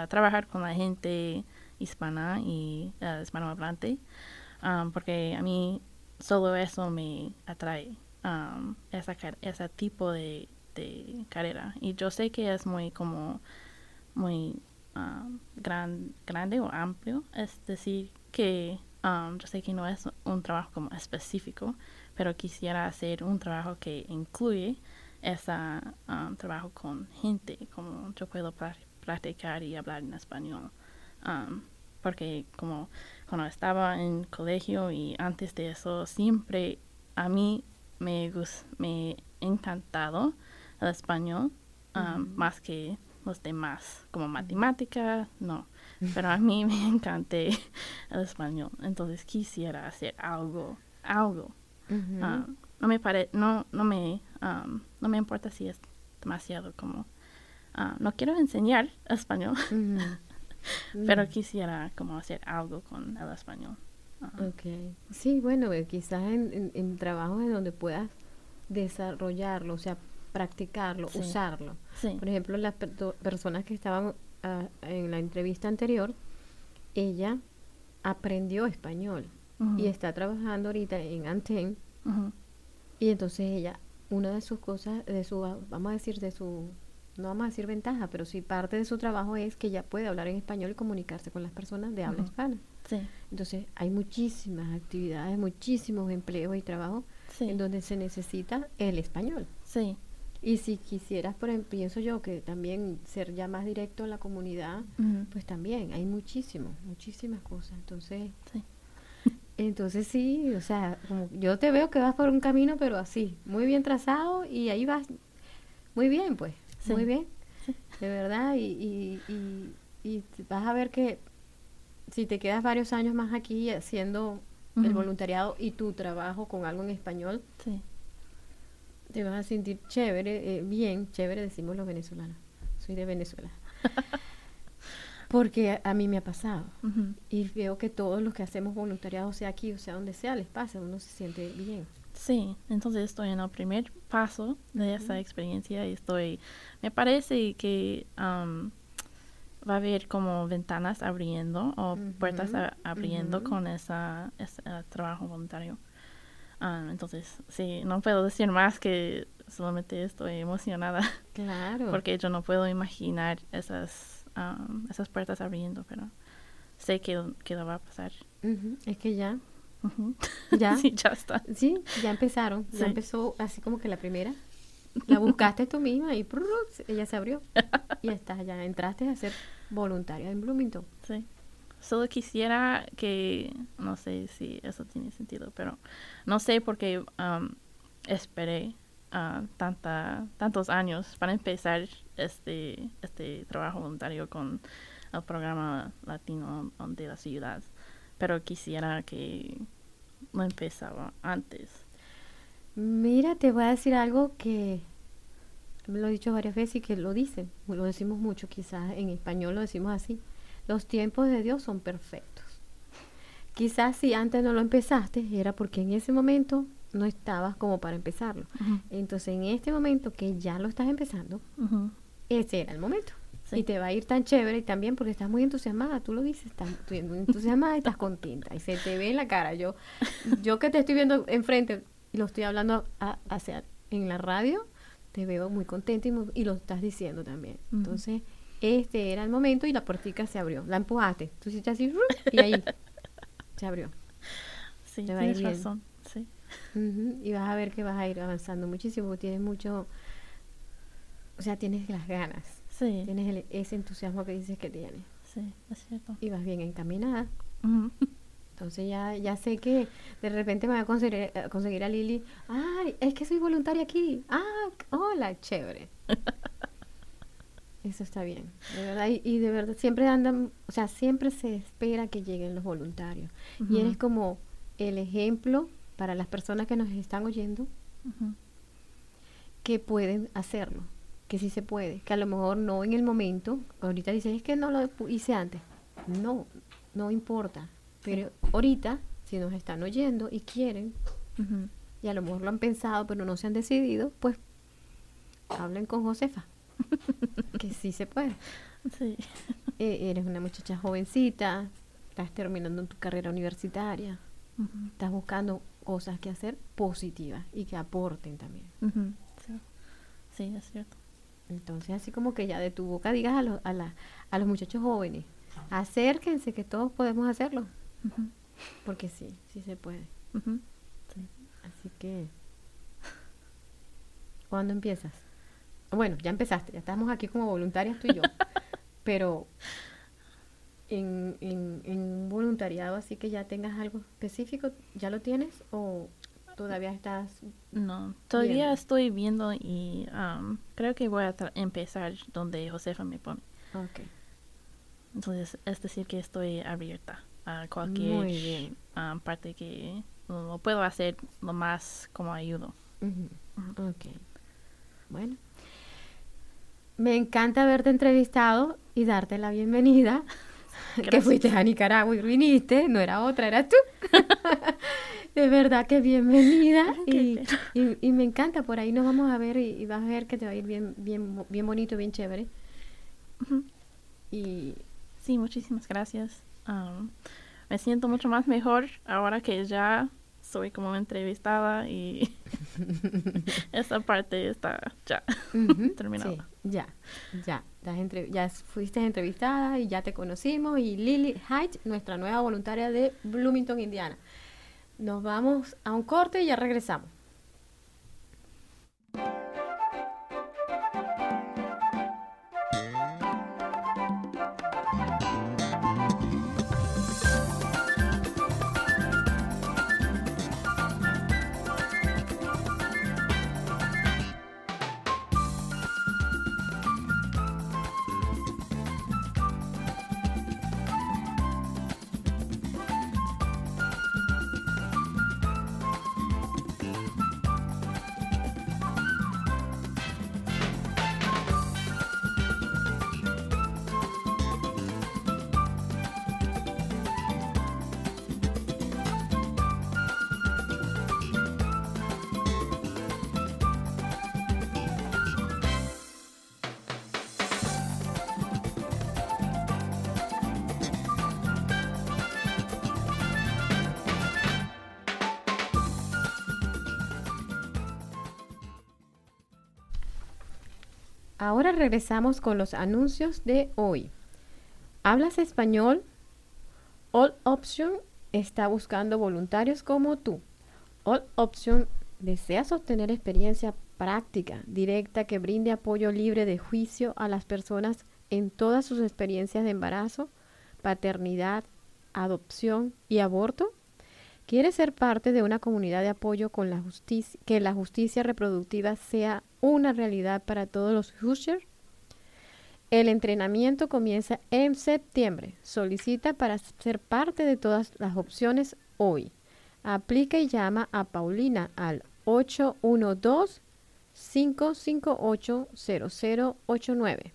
trabajar con la gente hispana y eh, hispanohablante, porque a mí solo eso me atrae, esa ese tipo de, de carrera. Y yo sé que es muy como muy um, gran, grande o amplio. Es decir, que um, yo sé que no es un trabajo como específico, pero quisiera hacer un trabajo que incluye ese um, trabajo con gente, como yo puedo pra- practicar y hablar en español. Um, porque como cuando estaba en colegio y antes de eso, siempre a mí me, me encantado el español um, Ujú. más que los demás, como matemática, no. Pero a mí me encanté el español, entonces quisiera hacer algo, algo. Ah, no me pare, no, no me, um, no me importa si es demasiado como, ah, no quiero enseñar español, pero Mm. quisiera como hacer algo con el español. Ah, Ok. Sí, bueno, eh, quizás en, en, en trabajos en donde puedas desarrollarlo, o sea, practicarlo, Sí. usarlo. sí, Por ejemplo, las per- personas que estaban ah, en la entrevista anterior, ella aprendió español y está trabajando ahorita en Anten y entonces ella una de sus cosas, de su, vamos a decir, de su, no vamos a decir ventaja, pero sí parte de su trabajo es que ya puede hablar en español y comunicarse con las personas de habla hispana. Sí. Entonces, hay muchísimas actividades, muchísimos empleos y trabajos Sí. en donde se necesita el español. Sí. Y si quisieras, por ejemplo, pienso yo que también ser ya más directo en la comunidad, pues también hay muchísimo, muchísimas cosas. Entonces, Sí. entonces sí, o sea, como yo te veo que vas por un camino, pero así, muy bien trazado y ahí vas muy bien, pues, Sí. muy bien, de verdad. Y, y, y, y vas a ver que si te quedas varios años más aquí haciendo el voluntariado y tu trabajo con algo en español, Sí. Te vas a sentir chévere, eh, bien, chévere decimos los venezolanos. Soy de Venezuela. Porque a, a mí me ha pasado. Y veo que todos los que hacemos voluntariado, sea aquí o sea donde sea, les pasa, uno se siente bien. Sí, entonces estoy en el primer paso de esa experiencia y estoy, me parece que am, va a haber como ventanas abriendo o puertas a- abriendo con esa, ese trabajo voluntario. Am, entonces, sí, no puedo decir más que solamente estoy emocionada Claro. porque yo no puedo imaginar esas, am, esas puertas abriendo, pero sé que, que lo va a pasar. Es que ya, ya. sí, ya está. Sí, ya empezaron. Sí. Ya empezó así como que la primera. La buscaste tú misma y prrr, ella se abrió. Y ya está, ya entraste a ser voluntaria en Bloomington. Sí. Solo quisiera que, no sé si eso tiene sentido, pero no sé por qué um, esperé ah, tanta, tantos años para empezar este, este trabajo voluntario con el programa latino de la ciudad. Pero quisiera que lo empezaba antes. Mira, te voy a decir algo que lo he dicho varias veces y que lo dicen, lo decimos mucho, quizás en español lo decimos así. Los tiempos de Dios son perfectos. Quizás si antes no lo empezaste, era porque en ese momento no estabas como para empezarlo. Entonces, en este momento que ya lo estás empezando, ese era el momento. Sí. Y te va a ir tan chévere y también porque estás muy entusiasmada, tú lo dices, estás muy entusiasmada y estás contenta y se te ve en la cara. Yo, yo que te estoy viendo enfrente y lo estoy hablando a- hacia en la radio, te veo muy contenta y, muy- y lo estás diciendo también. Entonces, este era el momento y la puertica se abrió. La empujaste, tú hiciste así y ahí se abrió. Sí, tienes razón. Sí. Y vas a ver que vas a ir avanzando muchísimo, tienes mucho, o sea, tienes las ganas, Sí, tienes el- ese entusiasmo que dices que tienes sí, es cierto. y vas bien encaminada. Entonces ya, ya sé que de repente me voy a conseguir, a conseguir a Lili. Ay, es que soy voluntaria aquí. Ah, hola, chévere. Eso está bien, de verdad. Y, y de verdad, siempre andan, o sea, siempre se espera que lleguen los voluntarios. Y eres como el ejemplo para las personas que nos están oyendo que pueden hacerlo, que sí se puede, que a lo mejor no en el momento, ahorita dices, es que no lo hice antes. No, no importa, pero ahorita, si nos están oyendo y quieren, y a lo mejor lo han pensado, pero no se han decidido, pues hablen con Josefa, que sí se puede. Sí. Eh, eres una muchacha jovencita, estás terminando tu carrera universitaria, estás buscando cosas que hacer positivas y que aporten también. Sí. Sí, es cierto. Entonces, así como que ya de tu boca digas a, los- a, la- a los muchachos jóvenes, acérquense que todos podemos hacerlo, porque sí, sí se puede. Sí. Así que, ¿cuándo empiezas? Bueno, ya empezaste, ya estamos aquí como voluntarias tú y yo, pero en, en, en un voluntariado así que ya tengas algo específico, ¿ya lo tienes o todavía estás No, todavía viendo? estoy viendo y um, creo que voy a empezar donde Josefa me pone. Ok, Entonces, es decir, que estoy abierta a cualquier um, parte que lo, puedo hacer lo más como ayudo. Ujú, ok. Bueno, me encanta haberte entrevistado y darte la bienvenida. Que fuiste a Nicaragua y viniste, no era otra, era tú. De verdad que bienvenida y, y, y me encanta, por ahí nos vamos a ver y, y vas a ver que te va a ir bien, bien, bien bonito, bien chévere. Y Sí, muchísimas gracias. Um, me siento mucho más mejor ahora que ya soy como entrevistada y esa parte está ya terminada. Sí, ya, ya. ya fuiste entrevistada y ya te conocimos. Y Lily Height, nuestra nueva voluntaria de Bloomington, Indiana. Nos vamos a un corte y ya regresamos. Ahora regresamos con los anuncios de hoy. ¿Hablas español? All Option está buscando voluntarios como tú. All Option desea sostener experiencia práctica, directa, que brinde apoyo libre de juicio a las personas en todas sus experiencias de embarazo, paternidad, adopción y aborto. ¿Quieres ser parte de una comunidad de apoyo con la justicia, que la justicia reproductiva sea una realidad para todos los Hoosiers? El entrenamiento comienza en septiembre. Solicita para ser parte de todas las opciones hoy. Aplica y llama a Paulina al 812-558-0089.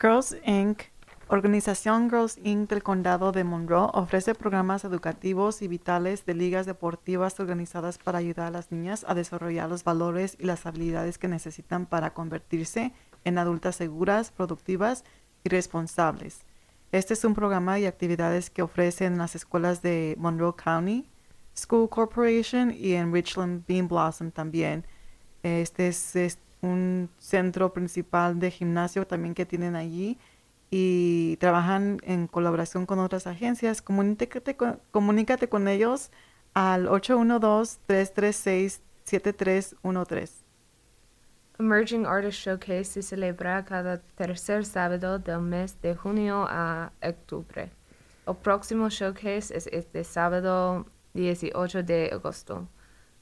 Girls Inc Organización Girls Inc. del Condado de Monroe ofrece programas educativos y vitales de ligas deportivas organizadas para ayudar a las niñas a desarrollar los valores y las habilidades que necesitan para convertirse en adultas seguras, productivas y responsables. Este es un programa y actividades que ofrecen las escuelas de Monroe County School Corporation y en Richland Bean Blossom también. Este es, es un centro principal de gimnasio también que tienen allí y trabajan en colaboración con otras agencias, comunícate con, comunícate con ellos al 812-336-7313. Emerging Artist Showcase se celebra cada tercer sábado del mes de junio a octubre. El próximo showcase es este sábado 18 de agosto.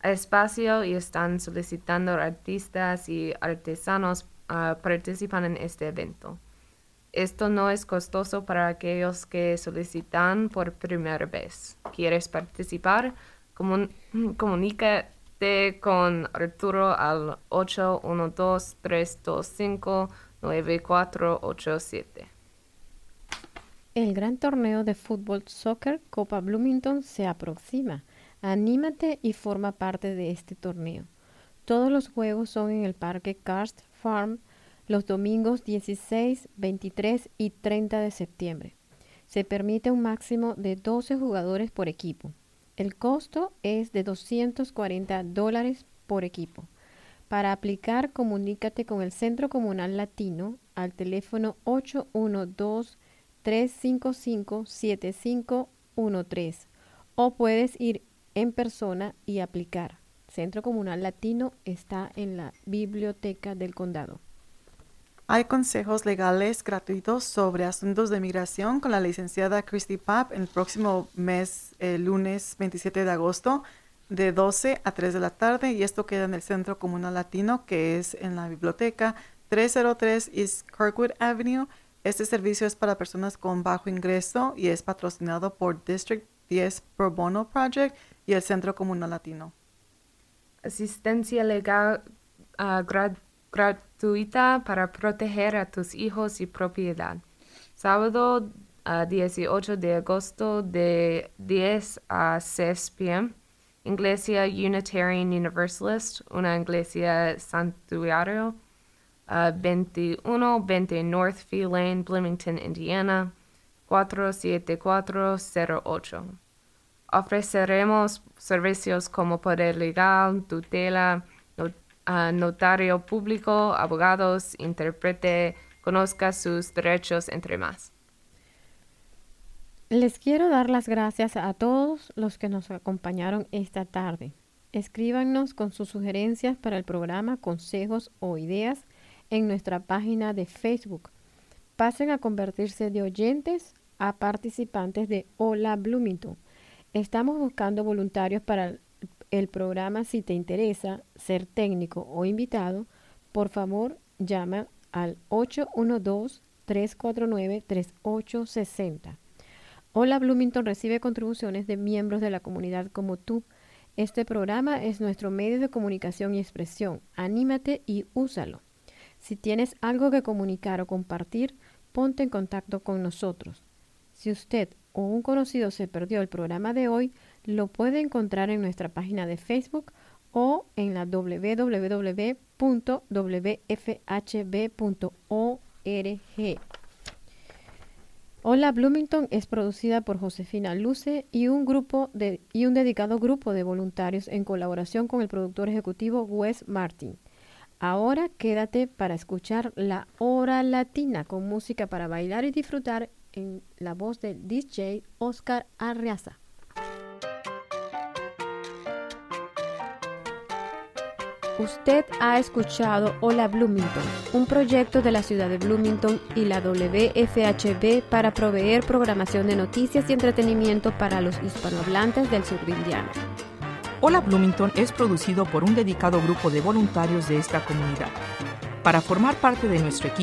Hay espacio y están solicitando artistas y artesanos a participar en este evento. Esto no es costoso para aquellos que solicitan por primera vez. ¿Quieres participar? comunícate con Arturo al 812-325-9487. El gran torneo de fútbol soccer Copa Bloomington se aproxima. Anímate y forma parte de este torneo. Todos los juegos son en el Parque Karst Farm los domingos 16, 23 y 30 de septiembre. Se permite un máximo de 12 jugadores por equipo. El costo es de 240 dólares por equipo. Para aplicar, comunícate con el Centro Comunal Latino al teléfono 812-355-7513 o puedes ir en persona y aplicar. Centro Comunal Latino está en la Biblioteca del Condado. Hay consejos legales gratuitos sobre asuntos de migración con la licenciada Christy Papp el próximo mes, el lunes 27 de agosto, de 12 a 3 de la tarde. Y esto queda en el Centro Comunal Latino, que es en la biblioteca 303 East Kirkwood Avenue. Este servicio es para personas con bajo ingreso y es patrocinado por District 10 Pro Bono Project y el Centro Comunal Latino. Asistencia legal uh, gratuita para proteger a tus hijos y propiedad. Sábado 18 de agosto de 10 a 6 p.m. Iglesia Unitarian Universalist, una iglesia santuario, 2120 Northfield Lane, Bloomington, Indiana, 47408. Ofreceremos servicios como poder legal, tutela, ah, notario público, abogados, intérprete, conozca sus derechos, entre más. Les quiero dar las gracias a todos los que nos acompañaron esta tarde. Escríbanos con sus sugerencias para el programa, consejos o ideas en nuestra página de Facebook. Pasen a convertirse de oyentes a participantes de Hola Bloomington. Estamos buscando voluntarios para el programa. Si te interesa ser técnico o invitado, por favor llama al 812-349-3860. Hola Bloomington recibe contribuciones de miembros de la comunidad como tú. Este programa es nuestro medio de comunicación y expresión. Anímate y úsalo. Si tienes algo que comunicar o compartir, ponte en contacto con nosotros. Si usted o un conocido se perdió el programa de hoy, lo puede encontrar en nuestra página de Facebook o en la www.wfhb.org. Hola Bloomington es producida por Josefina Luce y un grupo y un dedicado grupo de voluntarios en colaboración con el productor ejecutivo Wes Martin. Ahora quédate para escuchar la hora latina con música para bailar y disfrutar en la voz del DJ Oscar Arriaza. Usted ha escuchado Hola Bloomington, un proyecto de la ciudad de Bloomington y la WFHB para proveer programación de noticias y entretenimiento para los hispanohablantes del sur de Indiana. Hola Bloomington es producido por un dedicado grupo de voluntarios de esta comunidad. Para formar parte de nuestro equipo,